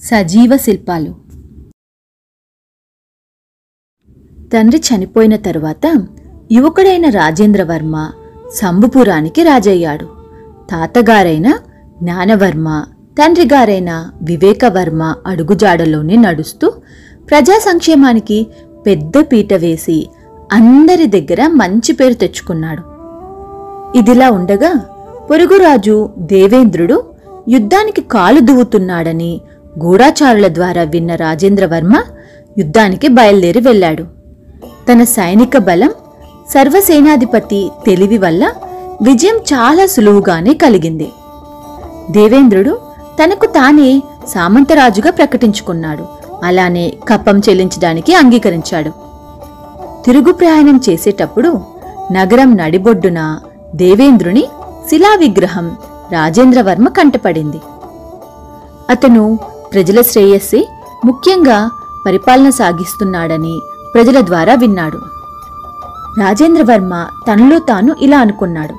సజీవ శిల్పాలు. తండ్రి చనిపోయిన తరువాత యువకుడైన రాజేంద్రవర్మ సంబుపురానికి రాజయ్యాడు. తాతగారైన జ్ఞానవర్మ తండ్రిగారైన వివేకవర్మ అడుగుజాడలోనే నడుస్తూ ప్రజా సంక్షేమానికి పెద్ద పీట వేసి అందరి దగ్గర మంచి పేరు తెచ్చుకున్నాడు. ఇదిలా ఉండగా పొరుగురాజు దేవేంద్రుడు యుద్ధానికి కాలు దువ్వుతున్నాడని గూఢాచారుల ద్వారా విన్న రాజేంద్రవర్మ యుద్ధానికి బయలుదేరి వెళ్ళాడు. తన సైనిక బలం సర్వసేనాధిపతి తెలివి వల్ల విజయం చాలా సులువుగానే కలిగింది. దేవేంద్రుడు తనకు తానే సామంతరాజుగా ప్రకటించుకున్నాడు. అలానే కప్పం చెల్లించడానికి అంగీకరించాడు. తిరుగు ప్రయాణం చేసేటప్పుడు నగరం నడిబొడ్డున దేవేంద్రుని శిలా విగ్రహం రాజేంద్రవర్మ కంటపడింది. అతను ప్రజల శ్రేయస్సే ముఖ్యంగా పరిపాలన సాగిస్తున్నాడని ప్రజల ద్వారా విన్నాడు. రాజేంద్రవర్మ తనలో తాను ఇలా అనుకున్నాడు.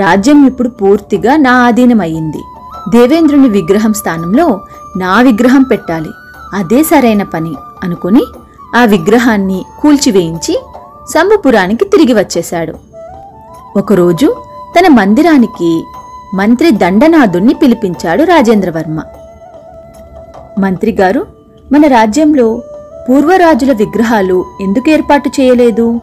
రాజ్యం ఇప్పుడు పూర్తిగా నా ఆధీనమయ్యింది. దేవేంద్రుని విగ్రహం స్థానంలో నా విగ్రహం పెట్టాలి. అదే సరైన పని అనుకుని ఆ విగ్రహాన్ని కూల్చివేయించి సంబపురానికి తిరిగి వచ్చేశాడు. ఒకరోజు తన మందిరానికి మంత్రి దండనాథుణ్ణి పిలిపించాడు రాజేంద్రవర్మ మంత్రిగారు మన రాజ్యంలో పూర్వరాజుల విగ్రహాలు ఎందుకు ఏర్పాటు చేయలేదు?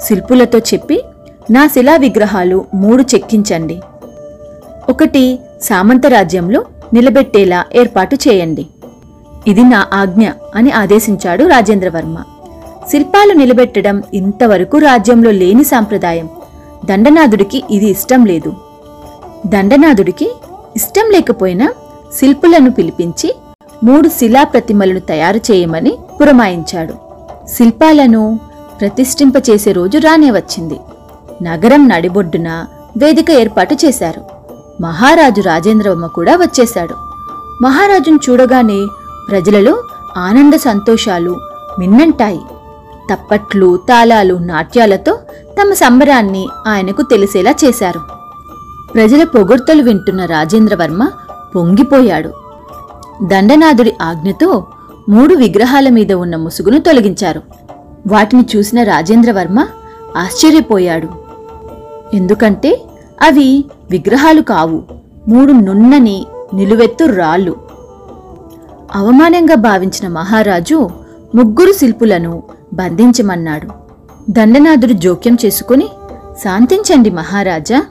శిల్పులతో చెప్పి నా శిలా విగ్రహాలు మూడు చెక్కించండి. ఒకటి సామంత రాజ్యంలో నిలబెట్టేలా ఏర్పాటు చేయండి. ఇది నా ఆజ్ఞ అని ఆదేశించాడు రాజేంద్రవర్మ. శిల్పాలు నిలబెట్టడం ఇంతవరకు రాజ్యంలో లేని సాంప్రదాయం. దండనాథుడికి ఇది ఇష్టం లేదు. దండనాథుడికి ఇష్టం లేకపోయినా శిల్పులను పిలిపించి మూడు శిలా ప్రతిమలను తయారు చేయమని పురమాయించాడు. శిల్పాలను ప్రతిష్ఠింపచేసే రోజు రానే వచ్చింది. నగరం నడిబొడ్డున వేదిక ఏర్పాటు చేశారు. మహారాజు రాజేంద్రవర్మ కూడా వచ్చేశాడు. మహారాజును చూడగానే ప్రజలలో ఆనంద సంతోషాలు మిన్నంటాయి. తప్పట్లు తాళాలు నాట్యాలతో తమ సంబరాన్ని ఆయనకు తెలిసేలా చేశారు. ప్రజల పొగడ్తలు వింటున్న రాజేంద్రవర్మ పొంగిపోయాడు. దండనాథుడి ఆజ్ఞతో మూడు విగ్రహాల మీద ఉన్న ముసుగును తొలగించారు. వాటిని చూసిన రాజేంద్రవర్మ ఆశ్చర్యపోయాడు. ఎందుకంటే అవి విగ్రహాలు కావు మూడు నున్నని నిలువెత్తు రాళ్ళు. అవమానంగా భావించిన మహారాజు ముగ్గురు శిల్పులను బంధించమన్నాడు. దండనాథుడు జోక్యం చేసుకుని శాంతించండి మహారాజా.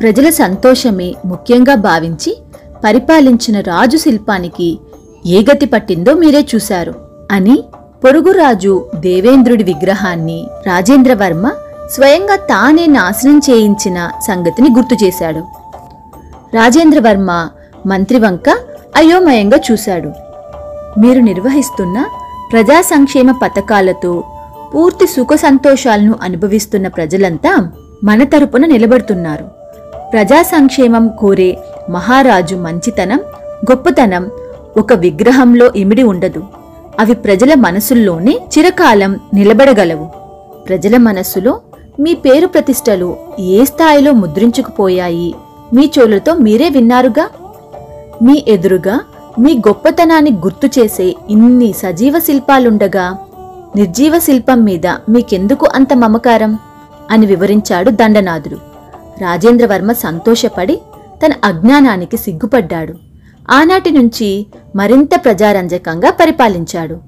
ప్రజల సంతోషమే ముఖ్యంగా భావించి పరిపాలించిన రాజు శిల్పానికి ఏ గతి పట్టిందో మీరే చూశారు అని పొరుగురాజు దేవేంద్రుడి విగ్రహాన్ని రాజేంద్రవర్మ స్వయంగా తానే నాశనం చేయించిన సంగతిని గుర్తు చేశాడు. రాజేంద్రవర్మ మంత్రివంక అయోమయంగా చూశాడు. మీరు నిర్వహిస్తున్న ప్రజా సంక్షేమ పథకాలతో పూర్తి సుఖ సంతోషాలను అనుభవిస్తున్న ప్రజలంతా మన తరపున నిలబడుతున్నారు. ప్రజా సంక్షేమం కోరే మహారాజు మంచితనం గొప్పతనం ఒక విగ్రహంలో ఇమిడి ఉండదు. అవి ప్రజల మనసుల్లోనే చిరకాలం నిలబడగలవు. ప్రజల మనస్సులో మీ పేరు ప్రతిష్టలు ఏ స్థాయిలో ముద్రించుకుపోయాయి? మీ చోలుతో మీరే విన్నారుగా? మీ ఎదురుగా మీ గొప్పతనాన్ని గుర్తు చేసే ఇన్ని సజీవ శిల్పాలుండగా నిర్జీవ శిల్పం మీద మీకెందుకు అంత మమకారం? అని వివరించాడు దండనాథుడు. రాజేంద్రవర్మ సంతోషపడి తన అజ్ఞానానికి సిగ్గుపడ్డాడు. ఆనాటి నుంచి మరింత ప్రజారంజకంగా పరిపాలించాడు.